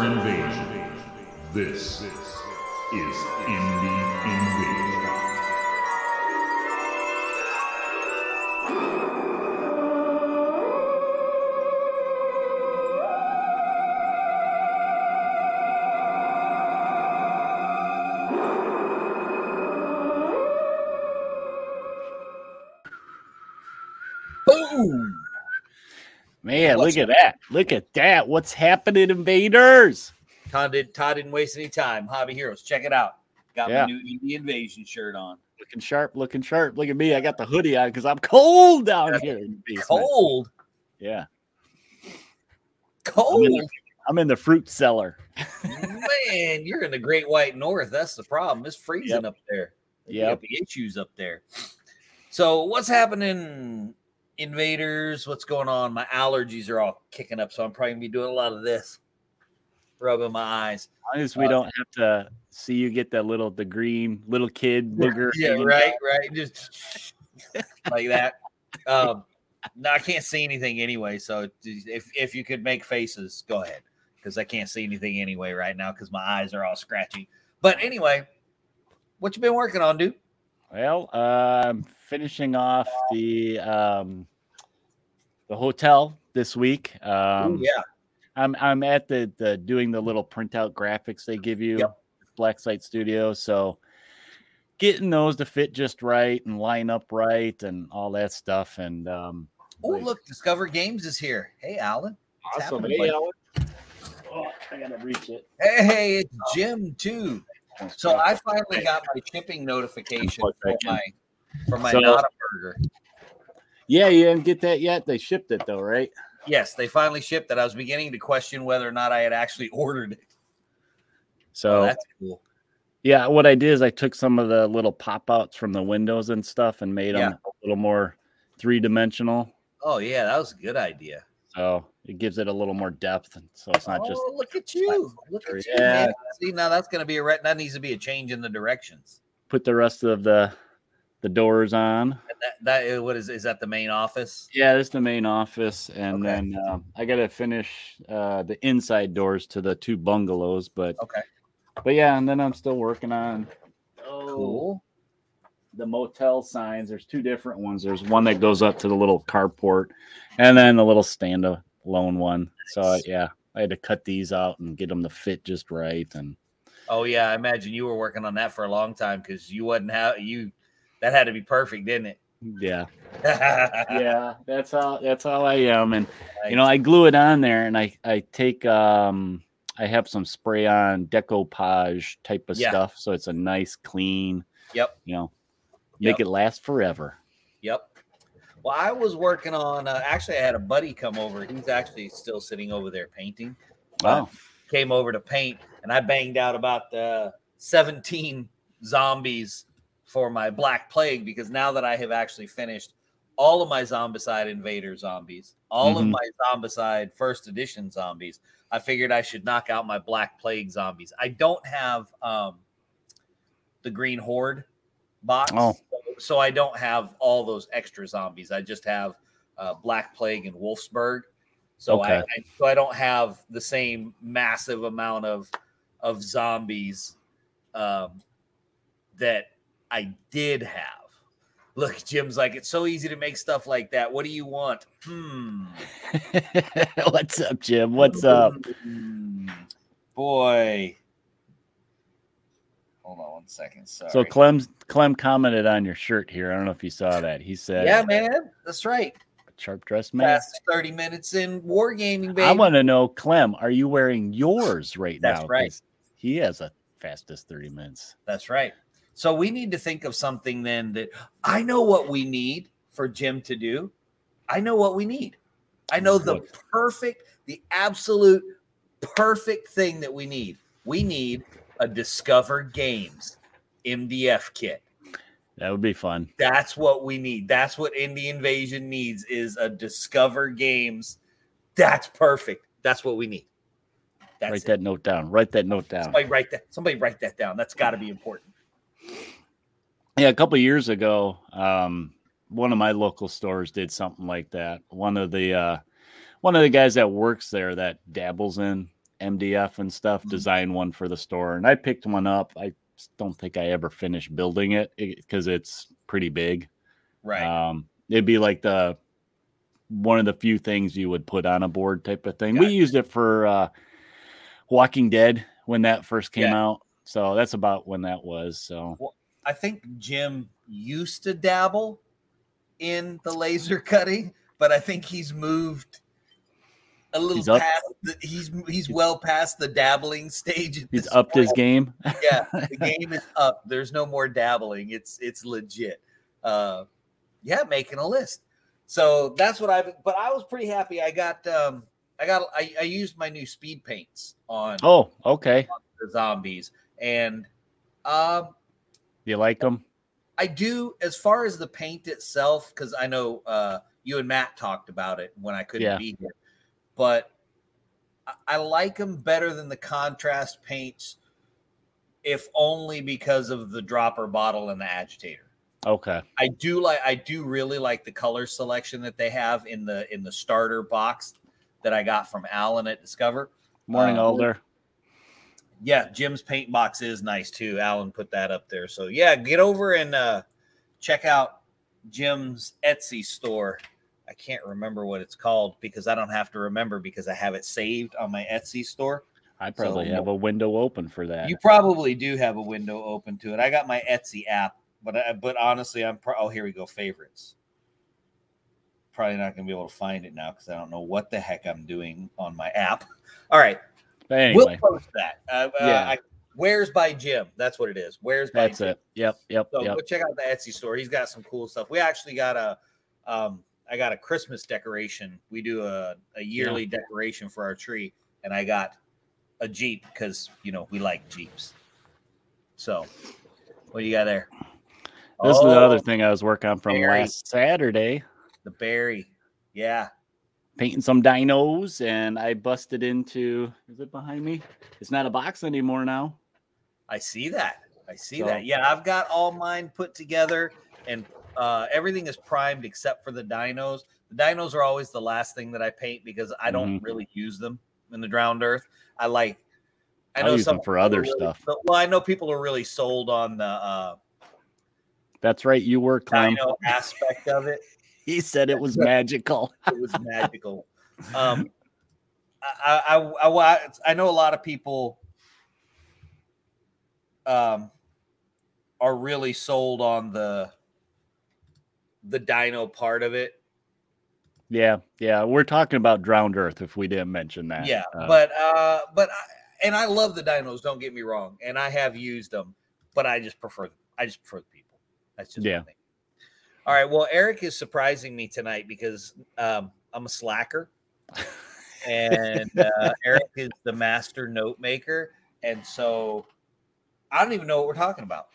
Prepare yourself for invasion. This is Indie Invasion. Boom! Man, What's look at that. Look at that. What's happening, invaders? Todd, did, Todd didn't waste any time. Hobby Heroes, check it out. Got Yeah. my new Indie Invasion shirt on. Looking sharp, looking sharp. Look at me. I got the hoodie on because I'm cold down here in the. Cold, Yeah. I'm cold. in, I'm in the fruit cellar. Man, you're in the Great White North. That's the problem. It's freezing Yep. up there. Yeah. The issues up there. So what's happening, invaders? What's going on? My allergies are all kicking up, so I'm probably gonna be doing a lot of this, rubbing my eyes. As long as we Uh, don't have to see you get that little, the green little kid booger. Yeah, right, right. Just like that. Um, no, I can't see anything anyway. So if if you could make faces, go ahead, because I can't see anything anyway right now because my eyes are all scratchy. But anyway, what you been working on, dude? Well, uh, I'm finishing off the um, the hotel this week. Ooh, Um, yeah, I'm I'm at the the doing the little printout graphics they give you, Yep. Black Site Studio. So getting those to fit just right and line up right and all that stuff. And um, Oh, like- look, Discover Games is here. Hey, Alan. What's awesome. happening, Hey, buddy? Alan. Oh, I gotta reach it. Hey hey, it's Jim too. So I finally got my shipping notification for my for my So- Nada burger. Yeah, you didn't get that yet. They shipped it though, right? Yes, they finally shipped it. I was beginning to question whether or not I had actually ordered it. So Oh, that's cool. Yeah, what I did is I took some of the little pop outs from the windows and stuff and made Yeah. them a little more three dimensional. Oh yeah, that was a good idea. So it gives it a little more depth. So it's not oh, just look at you! Look at you! Yeah. Man. See now that's going to be a re- that needs to be a change in the directions. put the rest of the the doors on. And that that uh, what is is that the main office? Yeah, this is the main office, and Okay. then um, I got to finish uh, the inside doors to the two bungalows. But Okay, but yeah, and then I'm still working on oh, cool. the motel signs. There's two different ones. There's one that goes up to the little carport, and then the little stand-alone one. So yeah, I had to cut these out and get them to fit just right. And Oh yeah, I imagine you were working on that for a long time because you wasn't how you that had to be perfect, didn't it? yeah, yeah. yeah, that's how that's how I am. And you know, I glue it on there, and I I take um I have some spray on decoupage type of Yeah. stuff, so it's a nice clean. Yep. You know, make Yep. it last forever. Yep. Well, I was working on. Uh, actually, I had a buddy come over. He's actually still sitting over there painting. Uh, Wow. came over to paint, and I banged out about uh, 17 zombies for my Black Plague because now that I have actually finished all of my Zombicide Invader zombies, all of Mhm. my Zombicide First Edition zombies, I figured I should knock out my Black Plague zombies. I don't have um, the Green Horde box, Oh. so, so I don't have all those extra zombies. I just have uh, Black Plague and Wulfsburg. So I, Okay. I so I don't have the same massive amount of of zombies um, that I did have. Look, Jim's like, it's so easy to make stuff like that. What do you want? Hmm. What's up, Jim? What's up? Hmm. Boy. Hold on one second. Sorry. So Clem Clem commented on your shirt here. I don't know if you saw that. He said, yeah, man. That's right. sharp dressed man." Past 30 minutes in wargaming, baby. I want to know, Clem, are you wearing yours right now? That's right. He has a fastest thirty minutes. That's right. So we need to think of something then that I know what we need for Jim to do. I know what we need. I know the perfect, the absolute perfect thing that we need. We need a Discover Games MDF kit. That would be fun. That's what we need. That's what Indie Invasion needs is a Discover Games. That's perfect. That's what we need. That's write it. that note down. Write that note down. Somebody write that. Somebody write that down. That's got to be important. Yeah, a couple years ago, um, one of my local stores did something like that. One of the uh, one of the guys that works there that dabbles in MDF and stuff Mhm. designed one for the store, and I picked one up. I don't think I ever finished building it because it's pretty big. Right. Um, it'd be like the one of the few things you would put on a board type of thing. We Gotcha. used it for uh, Walking Dead when that first came Yeah. out, so that's about when that was. So I think Jim used to dabble in the laser cutting, but I think he's moved a little He's past. The, he's he's well past the dabbling stage. he's upped his game. Yeah, the game is up. There's no more dabbling. It's it's legit. Uh, yeah, making a list. So that's what I've. But I was pretty happy. I got um I got I, I used my new speed paints on Oh, okay. the zombies and um You like them? I do as far as the paint itself, because I know uh, you and Matt talked about it when I couldn't Yeah. be here, but I, like them better than the contrast paints, if only because of the dropper bottle and the agitator. Okay. I do like I do really like the color selection that they have in the in the starter box that I got from Alan at Discover. Morning, Uh, Alder. yeah, Jim's paint box is nice too. Alan put that up there. So yeah, get over and uh check out Jim's Etsy store. I can't remember what it's called because I don't have to remember because I have it saved on my Etsy store. I probably so- have a window open for that. You probably do have a window open to it. I got my Etsy app, but I, but honestly, I'm pro- oh here we go favorites. Probably not going to be able to find it now because I don't know what the heck I'm doing on my app. All right, But anyway, We'll post that. Uh, uh, I, Where's by Jim? That's what it is. Where's by that's Jim. it. Yep. Yep. So yep. go check out the Etsy store. He's got some cool stuff. We actually got a, um, I got a Christmas decoration. We do a, a yearly decoration for our tree, and I got a Jeep because you know we like Jeeps. So, what do you got there? This is the other Oh, thing I was working on from Barry. last Saturday, The berry. Yeah. painting some dinos, and I busted into. Is it behind me? It's not a box anymore now. I see that. I see So- that. Yeah, I've got all mine put together and uh, everything is primed except for the dinos. The dinos are always the last thing that I paint because I don't Mhm. really use them in the drowned earth. I like. I know some for other really- stuff. so- Well, I know people are really sold on the uh, That's right. You were Clem. dino aspect of it. He said it was magical. It was magical. Um, I, I, I, I, I know a lot of people um, are really sold on the the dino part of it. Yeah, yeah. We're talking about drowned Earth. If we didn't mention that. Yeah, Uh, but uh, but I, and I love the dinos. Don't get me wrong, and I have used them, but I just prefer I just prefer the people. That's just Yeah. All right. Well, Eric is surprising me tonight because um, I'm a slacker, and uh, Eric is the master note maker, and so I don't even know what we're talking about.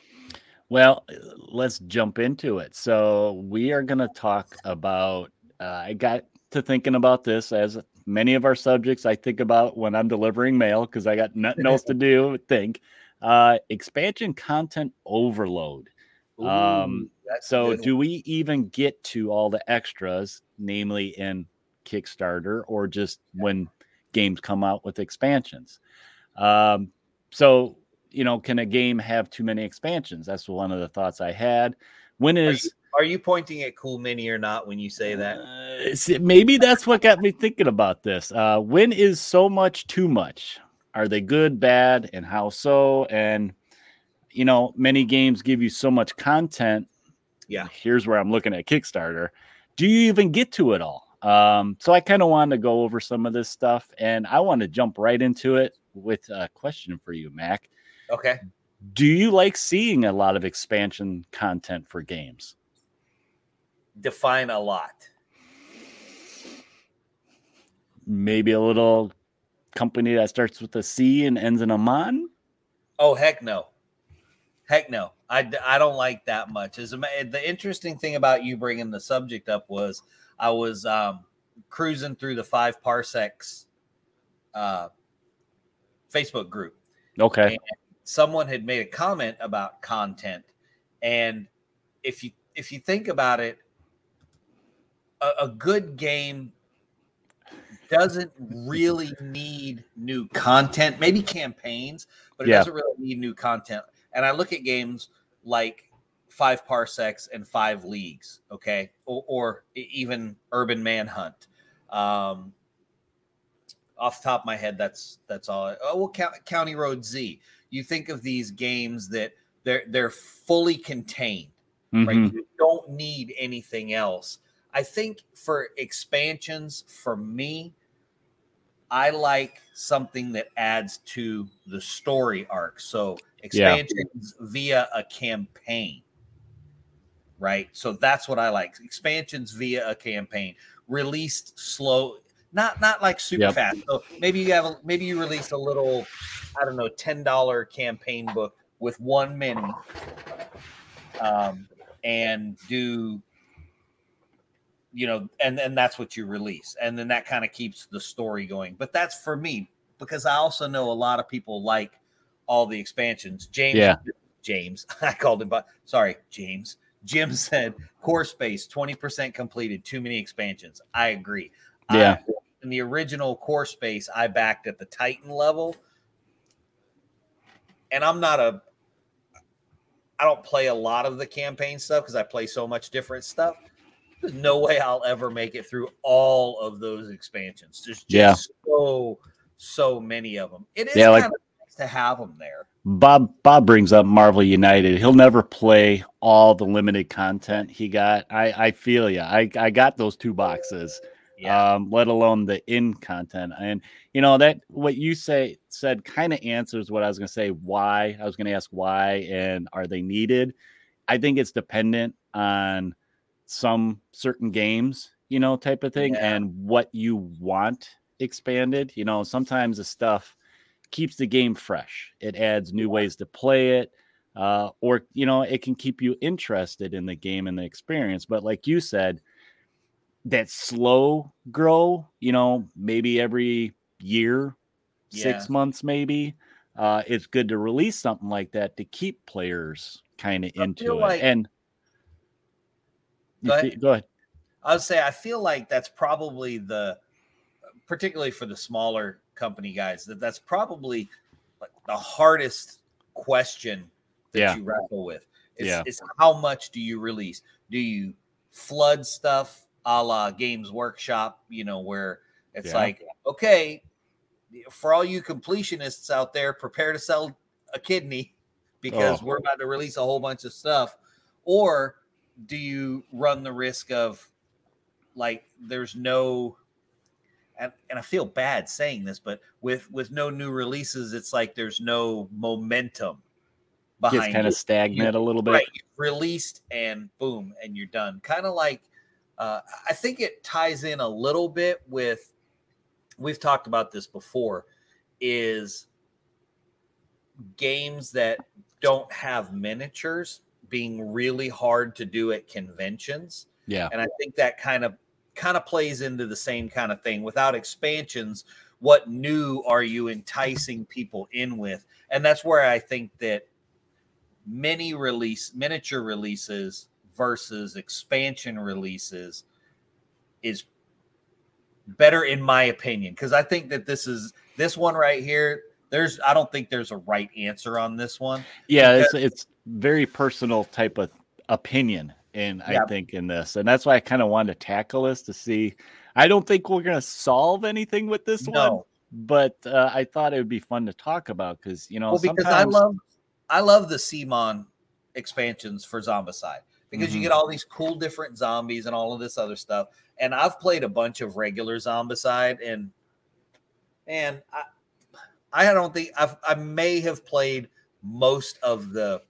Well, let's jump into it. So we are going to talk about. Uh, I got to thinking about this as many of our subjects I think about when I'm delivering mail because I got nothing else to do. Think uh, expansion content overload. Um, So, do we even get to all the extras, namely in Kickstarter or just when games come out with expansions? Um, so, you know, can a game have too many expansions? That's one of the thoughts I had. When is Are is Are you pointing at Cool Mini or not when you say that? uh, maybe that's what got me thinking about this. Uh, when is so much too much? Are they good, bad, and how so? And you know, many games give you so much content. Yeah. Here's where I'm looking at Kickstarter. Do you even get to it all? Um, so I kind of wanted to go over some of this stuff, and I want to jump right into it with a question for you, Mac. Okay. Do you like seeing a lot of expansion content for games? Define a lot. Maybe a little company that starts with a C and ends in a mon? Oh heck no, heck no. I, I don't like that much. As a, the interesting thing about you bringing the subject up was I was um, cruising through the five parsecs uh, Facebook group. Okay. Someone had made a comment about content, and if you if you think about it, a, a good game doesn't really need new content. Maybe campaigns, but it Yeah. doesn't really need new content. And I look at games like Five Parsecs and Five Leagues, okay, or, or even Urban Manhunt. Um, off the top of my head, that's that's all. Oh, well, Cou- County Road Z. You think of these games that they're they're fully contained right? Mhm. You don't need anything else. I think for expansions, for me, I like something that adds to the story arc. So expansions via a campaign, right? So that's what I like. Expansions via a campaign, released slow, not not like super Yep. fast. So maybe you have a, maybe you release a little, I don't know, ten dollar campaign book with one mini, um, and do you know, and and that's what you release, and then that kind of keeps the story going. But that's for me because I also know a lot of people like all the expansions. James, Yeah. James, I called him, but sorry, James. Jim said core space 20% completed, too many expansions. I agree. Yeah. I- in the original core space, I backed at the Titan level. And I'm not a I don't play a lot of the campaign stuff because I play so much different stuff. There's no way I'll ever make it through all of those expansions. There's just Yeah. so so many of them. It is Yeah, like- kind of nice to have them there. Bob Bob brings up Marvel United. He'll never play all the limited content he got. I I feel you. I I got those two boxes. Um, let alone the in content. And you know that what you say said kind of answers what I was going to say. Why I was going to ask why and are they needed? I think it's dependent on some certain games, you know, type of thing, Yeah. and what you want expanded. You know, sometimes the stuff keeps the game fresh. It adds new ways to play it, uh, or you know, it can keep you interested in the game and the experience. But like you said, that slow grow, you know, maybe every year, six months, maybe. Uh, it's good to release something like that to keep players kind of into it. like- and Go ahead. go ahead. I would say I feel like that's probably the, particularly for the smaller company guys, that that's probably like the hardest question that Yeah. you wrestle with. Is, Yeah. is how much do you release? Do you flood stuff a la Games Workshop? You know where it's Yeah. like okay, for all you completionists out there, prepare to sell a kidney because Oh. we're about to release a whole bunch of stuff, or do you run the risk of like there's no and, and I feel bad saying this, but with with no new releases, it's like there's no momentum behind kind of stagnant a little bit. Right, released and boom, and you're done. Kind of like uh, I think it ties in a little bit with we've talked about this before is games that don't have miniatures being really hard to do at conventions. Yeah. and i think that kind of kind of plays into the same kind of thing. Without expansions what new are you enticing people in with? And that's where i think that mini release miniature releases versus expansion releases is better in my opinion because i think that this is this one right here there's i don't think there's a right answer on this one Yeah, it's it's very personal type of opinion, and Yeah. I think in this, and that's why I kind of wanted to tackle this to see. I don't think we're gonna solve anything with this one, but uh, I thought it would be fun to talk about because you know well because i love i love the CMON expansions for zombicide because you Mhm. get all these cool different zombies and all of this other stuff and i've played a bunch of regular zombicide and and i i don't think i've i may have played most of the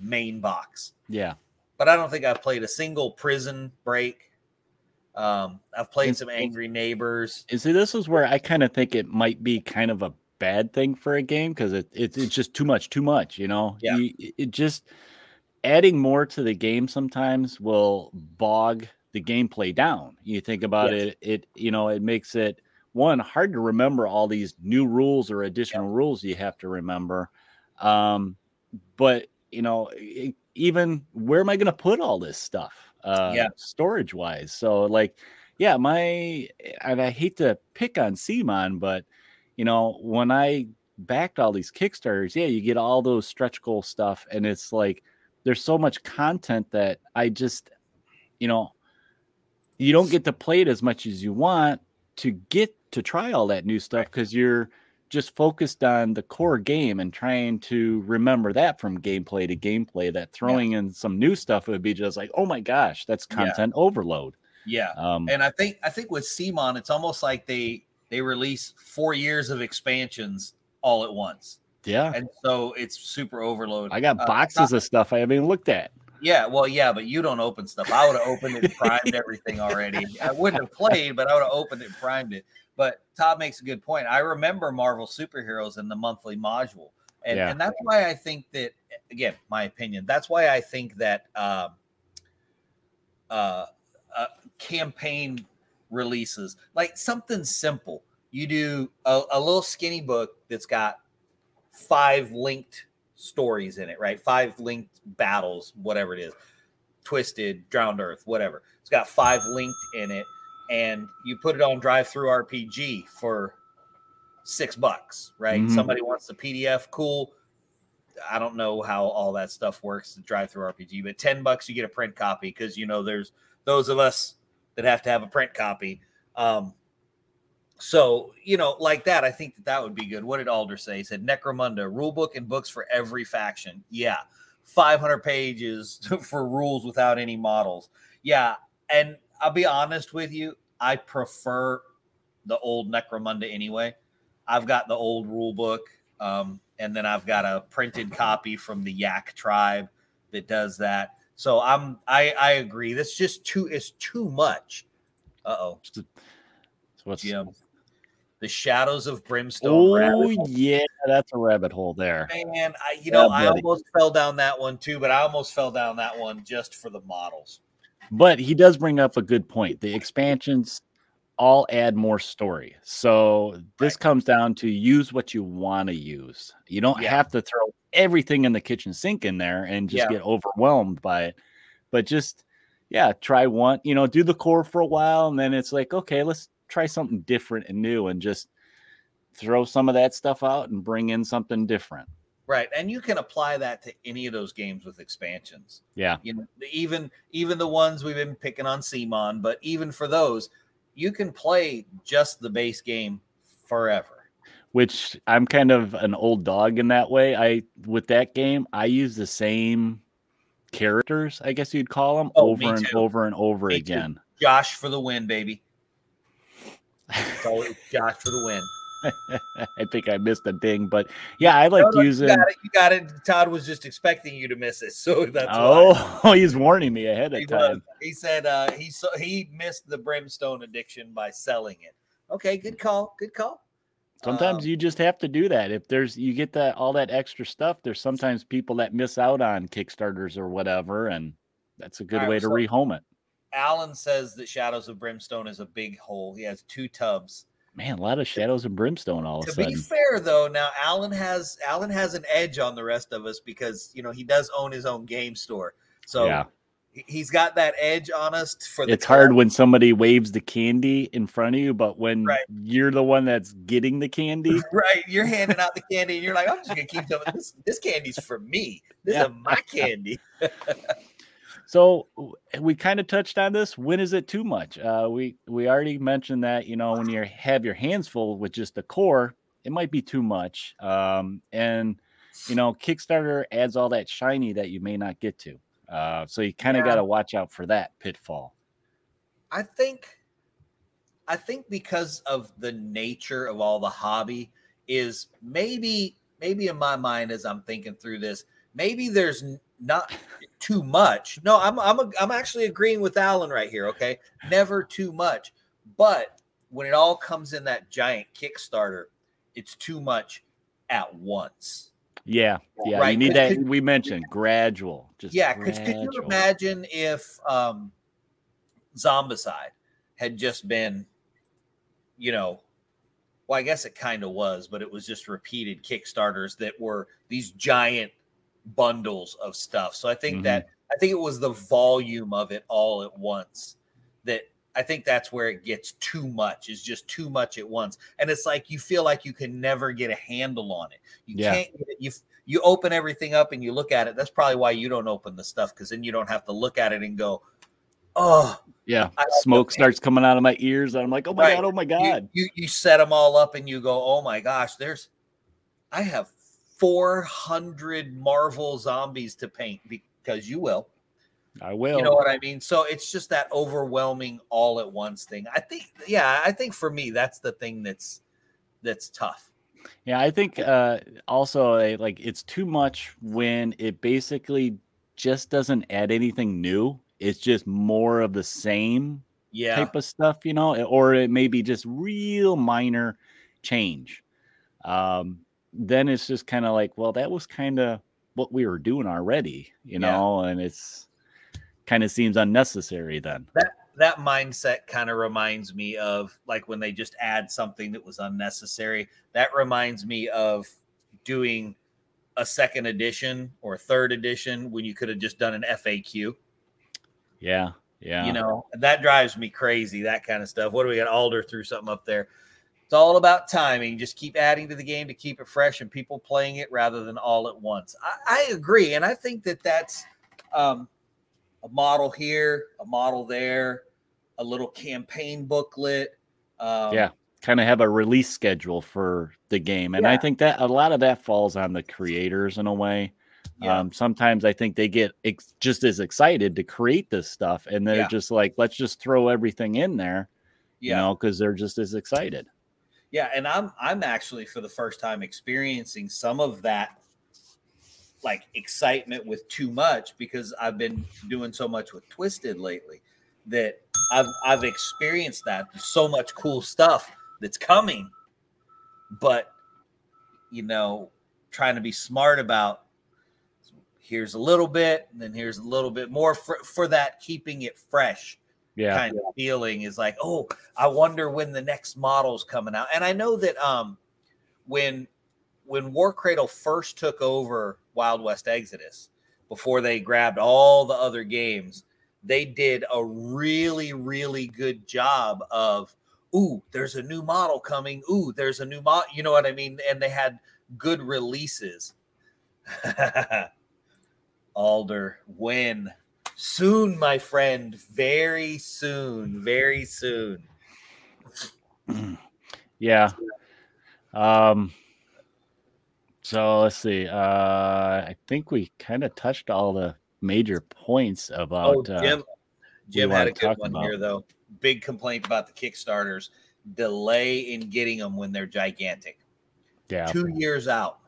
main box yeah, but I don't think I've played a single prison break. Um, I've played And- some angry neighbors. and see, this is where I kind of think it might be kind of a bad thing for a game because it, it it's just too much, too much. You know, Yeah. You- it just adding more to the game sometimes will bog the gameplay down. You think about Yes. it, it you know, it makes it one hard to remember all these new rules or additional rules you have to remember. Um, but you know, e- even where am I going to put all this stuff? Uh, Yeah. storage wise. So like, yeah, my and I hate to pick on CMON, but you know, when I backed all these Kickstarters, yeah, you get all those stretch goal stuff, and it's like there's so much content that I just, you know, you don't get to play it as much as you want to get to try all that new stuff because you're just focused on the core game and trying to remember that from gameplay to gameplay that throwing yeah. in some new stuff would be just like oh my gosh that's content yeah. overload yeah um, and i think i think with CMON it's almost like they they release four years of expansions all at once yeah and so it's super overload i got uh, boxes uh, of stuff i haven't even looked at yeah, well, yeah, but you don't open stuff. I would have opened it, primed everything already. I wouldn't have played, but I would have opened it, primed it. But Todd makes a good point. I remember Marvel superheroes in the monthly module, and, yeah. and that's why I think that again, my opinion. That's why I think that um, uh, uh, campaign releases like something simple. You do a, a little skinny book that's got five linked stories in it, right? Five linked battles, whatever it is. Twisted, Drowned Earth, whatever. It's got five linked in it, and you put it on DriveThruRPG for six bucks, right? Mm-hmm. Somebody wants the PDF, cool. I don't know how all that stuff works, the RPG, but 10 bucks you get a print copy because you know there's those of us that have to have a print copy. Um, so, you know, like that, I think that that would be good. What did Alder say? He said Necromunda, rule book and books for every faction. Yeah. 500 pages for rules without any models. Yeah. And I'll be honest with you, I prefer the old Necromunda anyway. I've got the old rule book, um, and then I've got a printed copy from the Yaktribe that does that. So I'm I I agree. This just too is too much. Uh oh. So what's Jim? The Shadows of Brimstone. Oh yeah, that's a rabbit hole there. Man, I you know yeah, I almost fell down that one too, but I almost fell down that one just for the models. But he does bring up a good point. The expansions all add more story. So this right. comes down to use what you want to use. You don't yeah. have to throw everything in the kitchen sink in there and just yeah. get overwhelmed by it. But just yeah, try one, you know, do the core for a while and then it's like, okay, let's try something different and new and just throw some of that stuff out and bring in something different. Right, and you can apply that to any of those games with expansions. Yeah, you know, even even the ones we've been picking on CMON, but even for those, you can play just the base game forever. Which I'm kind of an old dog in that way. I with that game, I use the same characters, I guess you'd call them, oh, over and over and over me again. Too. Josh for the win, baby. It's always Josh for the win. I think I missed a ding, but yeah, I like no, using. You got, it, you got, it, Todd was just expecting you to miss it, so that's. Oh, why. he's warning me ahead of he time. Was. He said uh, he so he missed the brimstone addiction by selling it. Okay, good call. Good call. Sometimes um, you just have to do that. If there's you get that all that extra stuff, there's sometimes people that miss out on Kickstarters or whatever, and that's a good right, way to so, rehome it. Alan says that Shadows of Brimstone is a big hole. He has two tubs. Man, a lot of Shadows of Brimstone all to of a sudden. To be fair though, now Alan has Alan has an edge on the rest of us because you know he does own his own game store. So yeah. he's got that edge on us for It's hard when somebody waves the candy in front of you, but when right. you're the one that's getting the candy. right. You're handing out the candy and you're like, I'm just gonna keep some this this candy's for me. This yeah. is my candy. So we kind of touched on this. When is it too much? Uh, we we already mentioned that you know when you have your hands full with just the core, it might be too much. Um, and you know Kickstarter adds all that shiny that you may not get to. Uh, so you kind of yeah. got to watch out for that pitfall. I think, I think because of the nature of all the hobby is maybe maybe in my mind as I'm thinking through this, maybe there's not too much. No, I'm I'm a, I'm actually agreeing with Alan right here. Okay, never too much, but when it all comes in that giant Kickstarter, it's too much at once. Yeah, yeah. Right? You need that. Could, we mentioned gradual. Just yeah. Because could you imagine if um, Zombicide had just been, you know, well, I guess it kind of was, but it was just repeated Kickstarters that were these giant bundles of stuff. So I think mm-hmm. that I think it was the volume of it all at once that I think that's where it gets too much. Is just too much at once, and it's like you feel like you can never get a handle on it. You Yeah. can't. Get it. You you open everything up and you look at it. That's probably why you don't open the stuff because then you don't have to look at it and go, oh. Yeah, smoke starts coming out of my ears, and I'm like, oh my Right. god, oh my You, god. you you set them all up and you go, oh my gosh, there's, I have four hundred Marvel zombies to paint because you will. I will. You know what I mean? So it's just that overwhelming all at once thing. I think, yeah, I think for me that's the thing that's that's tough. Yeah, I think uh, also like it's too much when it basically just doesn't add anything new. It's just more of the same Yeah, type of stuff, you know, or it may be just real minor change. Um, then it's just kind of like, well, that was kind of what we were doing already, you Yeah. know, and it's kind of seems unnecessary then. that mindset kind of reminds me of like when they just add something that was unnecessary. That reminds me of doing a second edition or third edition when you could have just done an FAQ. Yeah. Yeah. You know, that drives me crazy, that kind of stuff. What do we got? Alder threw something up there. It's all about timing. Just keep adding to the game to keep it fresh and people playing it rather than all at once. I, I agree. And I think that that's um, a model here, a model there, a little campaign booklet. Um, Yeah. kind of have a release schedule for the game. And I think that a lot of that falls on the creators in a way. Yeah. Um, sometimes I think they get ex- just as excited to create this stuff and they're Yeah. just like, let's just throw everything in there, you know, because they're just as excited. Yeah, and I'm I'm actually for the first time experiencing some of that like excitement with too much because I've been doing so much with Twisted lately that I've I've experienced that There's so much cool stuff that's coming, but you know, trying to be smart about here's a little bit, and then here's a little bit more for, for that keeping it fresh Yeah. kind of feeling is like, oh, I wonder when the next model's coming out. And I know that um when when Warcradle first took over Wild West Exodus, before they grabbed all the other games, they did a really, really good job of, ooh, there's a new model coming. Ooh, there's a new model. You know what I mean? And they had good releases. Alder, when? Soon, my friend. Very soon. Very soon. yeah. Um, so let's see. Uh, I think we kind of touched all the major points Oh, about. uh, Jim. Jim had a good one about. here, though. Big complaint about the Kickstarters. Delay in getting them when they're gigantic. yeah. Two years out.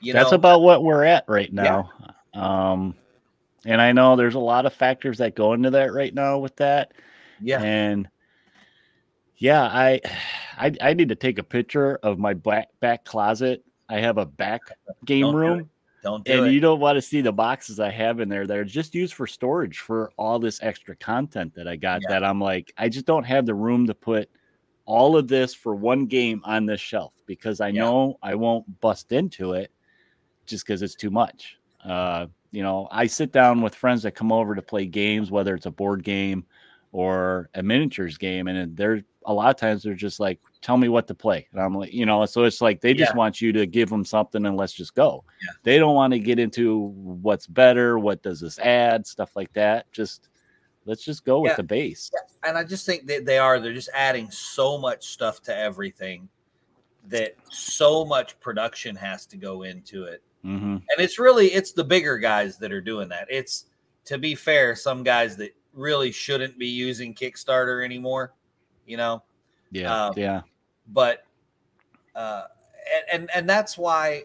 You That's know, about what we're at right now. Um, and I know there's a lot of factors that go into that right now with that. yeah. And yeah, I, I I need to take a picture of my back back closet. I have a back game Don't room, Don't do it. and it. you don't want to see the boxes I have in there. They're just used for storage for all this extra content that I got. Yeah. That I'm like, I just don't have the room to put all of this for one game on this shelf because I Yeah. know I won't bust into it just because it's too much. Uh, you know, I sit down with friends that come over to play games, whether it's a board game or a miniatures game, and they're a lot of times they're just like, "Tell me what to play," and I'm like, you know, so it's like they just Yeah. want you to give them something and let's just go. Yeah. They don't want to get into what's better, what does this add, stuff like that. Just let's just go with the base. and I just think that they are. They're just adding so much stuff to everything that so much production has to go into it. Hmm And it's really it's the bigger guys that are doing that. It's to be fair, some guys that really shouldn't be using Kickstarter anymore, you know. Yeah, Um, yeah, But uh and and, and that's why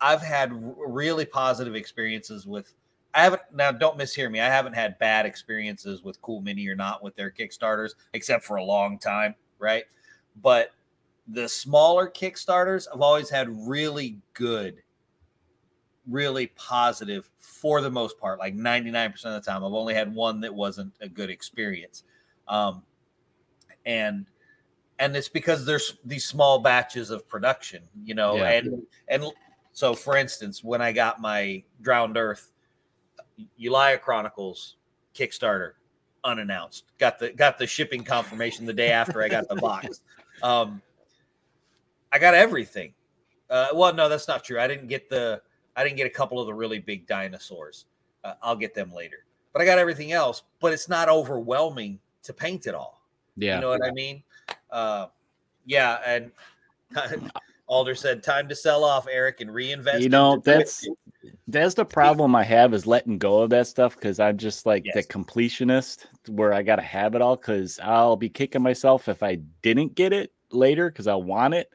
I've had really positive experiences with I haven't now don't mishear me. I haven't had bad experiences with Cool Mini or not with their Kickstarters except for a long time, right? But the smaller Kickstarters I've always had really good really positive for the most part, like 99% of the time. I've only had one that wasn't a good experience. Um, and and it's because there's these small batches of production, you know, Yeah. and and so for instance, when I got my Drowned Earth Ulia Chronicles Kickstarter, unannounced. Got the got the shipping confirmation the day after I got the box. Um, I got everything. Uh, well, no, that's not true. I didn't get the I didn't get a couple of the really big dinosaurs. Uh, I'll get them later. But I got everything else. But it's not overwhelming to paint it all. Yeah. You know what I mean? Uh, yeah, and Alder said, "Time to sell off, Eric, and reinvest." You know, that's Twitch." that's the problem I have is letting go of that stuff because I'm just like the completionist where I gotta have it all because I'll be kicking myself if I didn't get it later because I want it.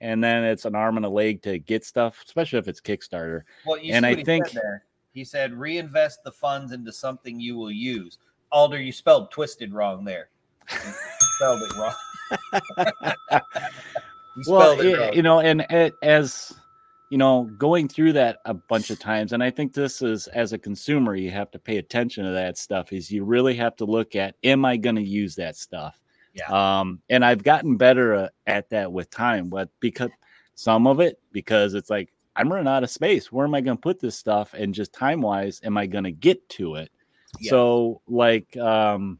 And then it's an arm and a leg to get stuff, especially if it's Kickstarter. Well, you And I he think- said there. He said, "Reinvest the funds into something you will use." Alder, you spelled twisted wrong there. Spelled it wrong. you well it wrong. you know and it, as you know going through that a bunch of times and i think this is as a consumer you have to pay attention to that stuff is you really have to look at am i going to use that stuff Yeah. um and i've gotten better uh, at that with time but because some of it because it's like i'm running out of space where am i going to put this stuff and just time wise am i going to get to it Yeah. so like um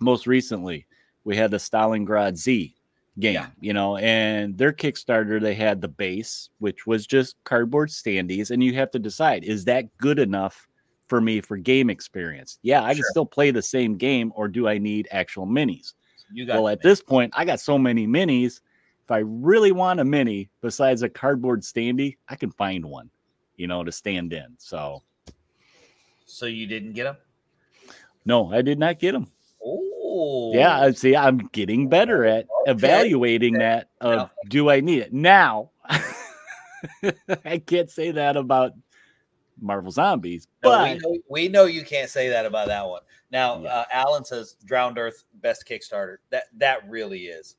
most recently we had the stalingrad z game, Yeah. you know, and their Kickstarter, they had the base, which was just cardboard standees, and you have to decide is that good enough for me for game experience? Yeah, I can still play the same game, or do I need actual minis? You got Well, at man. this point, I got so many minis. If I really want a mini besides a cardboard standee, I can find one, you know, to stand in. So, So you didn't get them? no, I did not get them. Oh, Yeah, I see. I'm getting better at Okay. evaluating that. Of do I need it now? I can't say that about Marvel Zombies, No, but we, know, we know you can't say that about that one. Now, Yeah. uh, Alan says Drowned Earth best Kickstarter. That that really is.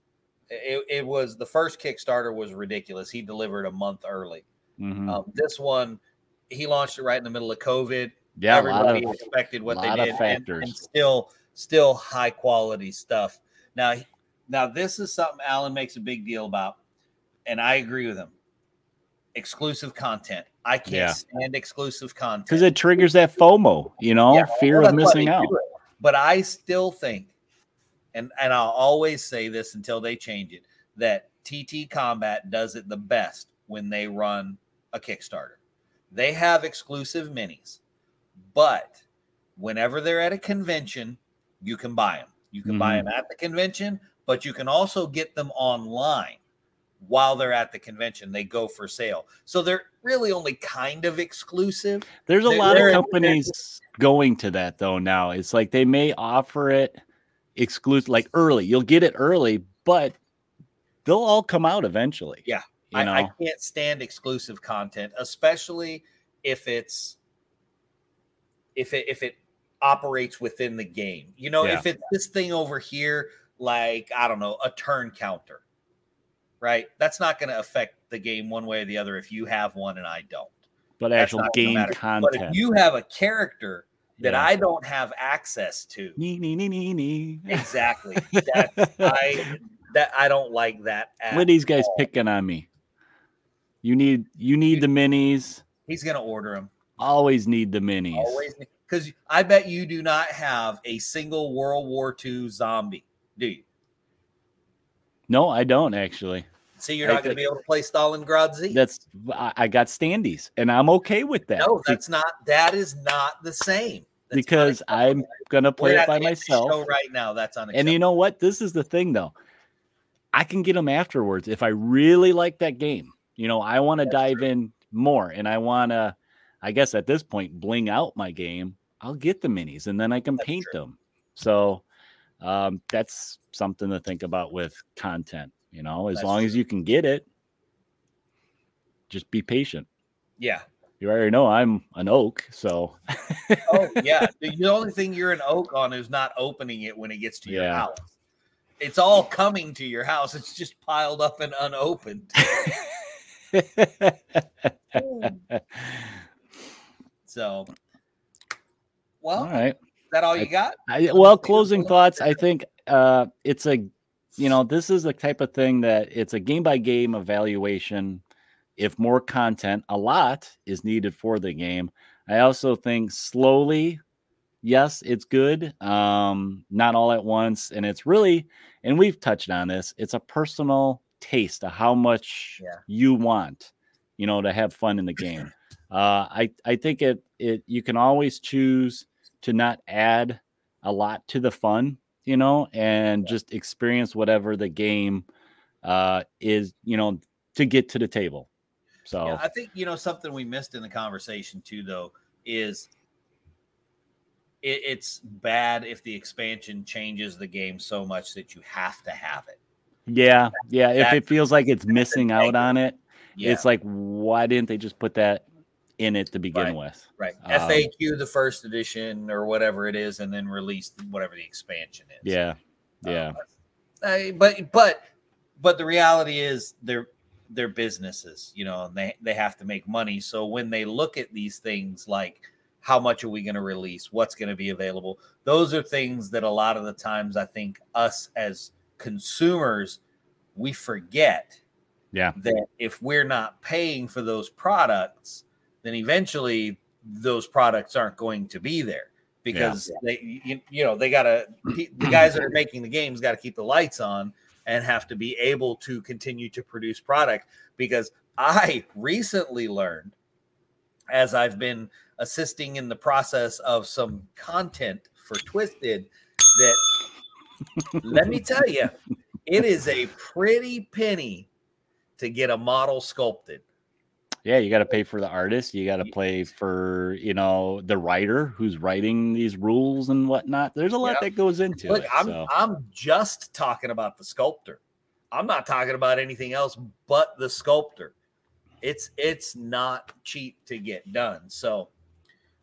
It, it was the first Kickstarter was ridiculous. He delivered a month early. Mhm. Um, this one, he launched it right in the middle of COVID. yeah, Everybody of expected what they did, and- And, still, still high quality stuff. Now, now this is something Alan makes a big deal about, and I agree with him. Exclusive content. I can't Yeah. stand exclusive content because it triggers that FOMO, you know, Yeah, fear well, of missing out. But I still think, and and I'll always say this until they change it, that TT Combat does it the best when they run a Kickstarter. They have exclusive minis, but whenever they're at a convention, you can buy them. You can buy Mhm. them at the convention, but you can also get them online while they're at the convention. They go for sale. So they're really only kind of exclusive. There's a They- lot of companies going to that though now. It's like they may offer it exclusive, like early. You'll get it early, but they'll all come out eventually. Yeah, you I, know. I can't stand exclusive content, especially if it's if it if it operates within the game. You know, Yeah. if it's this thing over here, like I don't know, a turn counter, right? That's not going to affect the game one way or the other if you have one and I don't. but That's actual game content. But if you have a character that Yeah. I don't have access to, Nee, nee, nee, nee, nee. exactly, that I that I don't like that. At What are these guys all. picking on me? You need you need the minis. He's going to order them. Always need the minis. Always, because I bet you do not have a single World War II zombie, do you? No, I don't actually. See, you're not going to be able to play Stalingrad Z. That's I, I got standees, and I'm okay with that. no, that's not. That is not the same. That's because I'm gonna play We're it by the end of the myself. right now. That's unacceptable. And you know what? This is the thing though. I can get them afterwards if I really like that game. You know, I want to dive in more and I want to I guess at this point bling out my game. I'll get the minis and then I can That's paint true. them. So um that's something to think about with content, you know, as That's long as you can get it. Just be patient. yeah. You already know I'm an oak, so Oh yeah. the, only thing you're an oak on is not opening it when it gets to your Yeah. house. It's all coming to your house. It's just piled up and unopened. So, well, all right. That all you got? I, well, closing thoughts. I think uh, it's a, you know, this is the type of thing that it's a game by game evaluation. If more content, a lot is needed for the game. I also think slowly yes, it's good. Um, not all at once, and it's really, and we've touched on this. It's a personal taste of how much Yeah. you want, you know, to have fun in the game. Uh, I I think it it you can always choose to not add a lot to the fun, you know, and just experience whatever the game uh is, you know, to get to the table. So Yeah, I think you know something we missed in the conversation too, though, is it, it's bad if the expansion changes the game so much that you have to have it. yeah, yeah. If that- it feels like it's missing out on it, Yeah, it's like why didn't they just put that in it to begin Right. with? right. um, FAQ the first edition or whatever it is, and then release whatever the expansion is. Yeah, Um, yeah, I- but but but the reality is they're they're businesses, you know, and they they have to make money. So when they look at these things like how much are we going to release, what's going to be available, those are things that a lot of the times I think us as consumers we forget yeah, that if we're not paying for those products, then eventually those products aren't going to be there because they you, you know they got to the guys that are making the games got to keep the lights on and have to be able to continue to produce product because I recently learned as I've been assisting in the process of some content for Twisted that let me tell you it is a pretty penny to get a model sculpted. Yeah. You got to pay for the artist. You got to pay for you know the writer who's writing these rules and whatnot. There's a lot Yeah. that goes into Look, it. I'm so. I'm just talking about the sculptor. I'm not talking about anything else but the sculptor. It's it's not cheap to get done. So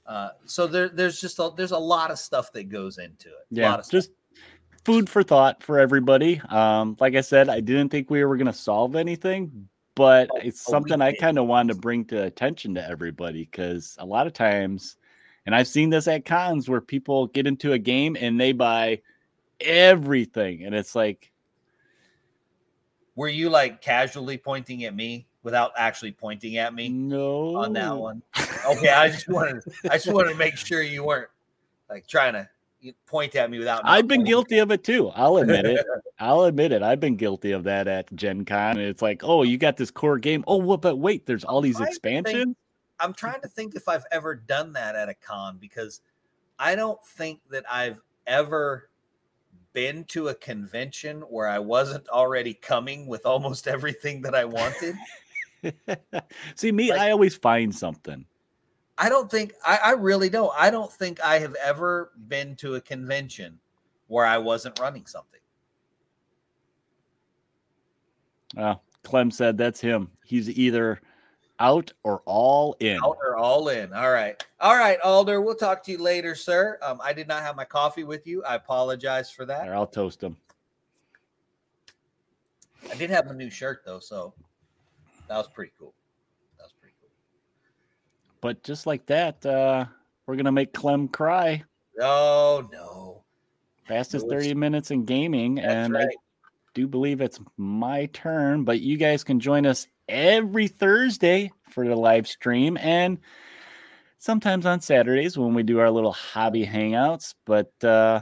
uh so there there's just a, there's a lot of stuff that goes into it. a yeah lot of stuff. just food for thought for everybody um like i said i didn't think we were going to solve anything but it's something i kind of wanted to bring to attention to everybody because a lot of times and i've seen this at cons where people get into a game and they buy everything and it's like Were you like casually pointing at me without actually pointing at me no on that one? Okay, I just wanted I just wanted to make sure you weren't like trying to point at me without. I've been guilty of it too. I'll admit it. I'll admit it. I've been guilty of that at Gen Con. It's like, oh, you got this core game. Oh, well, but wait, there's all these expansions. I'm trying to think if I've ever done that at a con because I don't think that I've ever been to a convention where I wasn't already coming with almost everything that I wanted. See, me, Like- I always find something. I don't think I, I really don't. I don't think I have ever been to a convention where I wasn't running something. Uh, Clem said that's him. He's either out or all in. Out or all in. All right. All right, Alder. We'll talk to you later, sir. Um, I did not have my coffee with you. I apologize for that. I'll toast him. I did have a new shirt though, so that was pretty cool. That was pretty cool. But just like that, uh, we're gonna make Clem cry. Oh no, Fastest It 30 minutes in gaming. and I do believe it's my turn, but you guys can join us every Thursday for the live stream and sometimes on Saturdays when we do our little hobby hangouts. But, uh,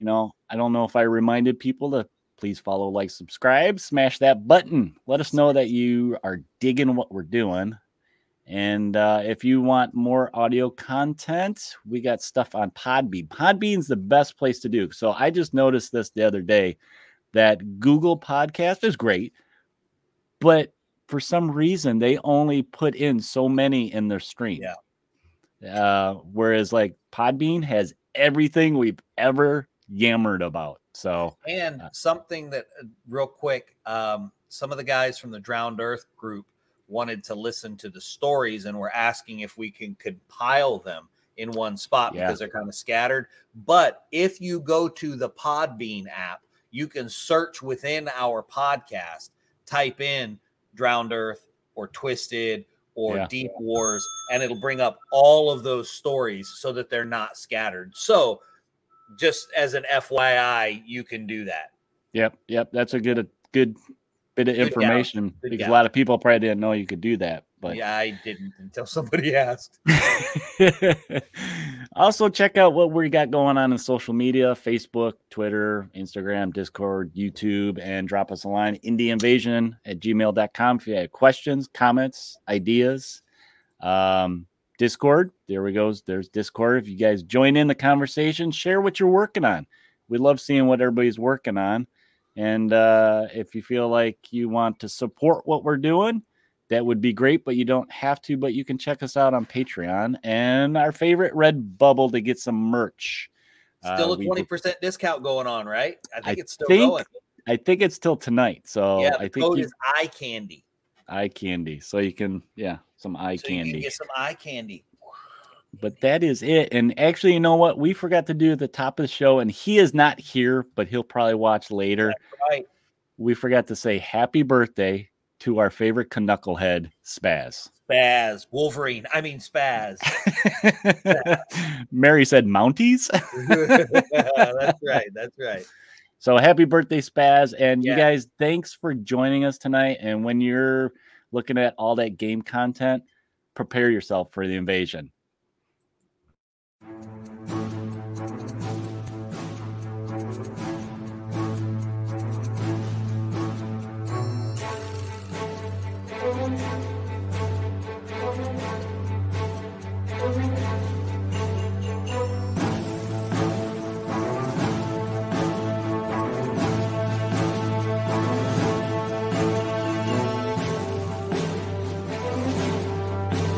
you know, I don't know if I reminded people to please follow, like, subscribe, smash that button. Let us know that you are digging what we're doing. And uh, if you want more audio content, we got stuff on Podbean. Podbean's the best place to do. So I just noticed this the other day that Google Podcast is great, but for some reason they only put in so many in their stream. Yeah. Uh, whereas like Podbean has everything we've ever yammered about. So And Uh, something that, uh, real quick, um, some of the guys from the Drowned Earth group wanted to listen to the stories and were asking if we can compile them in one spot Yeah. because they're kind of scattered. But if you go to the Podbean app, you can search within our podcast, type in Drowned Earth or Twisted or Yeah. Deep Wars, and it'll bring up all of those stories so that they're not scattered. So, just as an FYI, you can do that. Yep, yep, that's a good a good bit of information because a lot of people probably didn't know you could do that. But yeah, I didn't until somebody asked. also, check out what we got going on in social media Facebook, Twitter, Instagram, Discord, YouTube, and drop us a line indieInvasion at gmail.com if you have questions, comments, ideas. Um, Discord, there we go. There's Discord. If you guys join in the conversation, share what you're working on. We love seeing what everybody's working on. And uh, if you feel like you want to support what we're doing, that would be great, but you don't have to. But you can check us out on Patreon and our favorite Red Bubble to get some merch. Still Uh, a twenty percent discount going on, right? I think I it's still think going. I think it's till tonight. So yeah, the I think code you, is eye candy. eye candy. So you can, yeah, some eye so you candy. can get some eye candy. But that is it. And actually, you know what? We forgot to do at the top of the show, and he is not here, but he'll probably watch later. Right. We forgot to say happy birthday to our favorite knucklehead, Spaz. Spaz. Wolverine. I mean Spaz. Mary said Mounties. that's right. That's right. So happy birthday, Spaz. And you guys, thanks for joining us tonight. And when you're looking at all that game content, prepare yourself for the invasion. Thank you.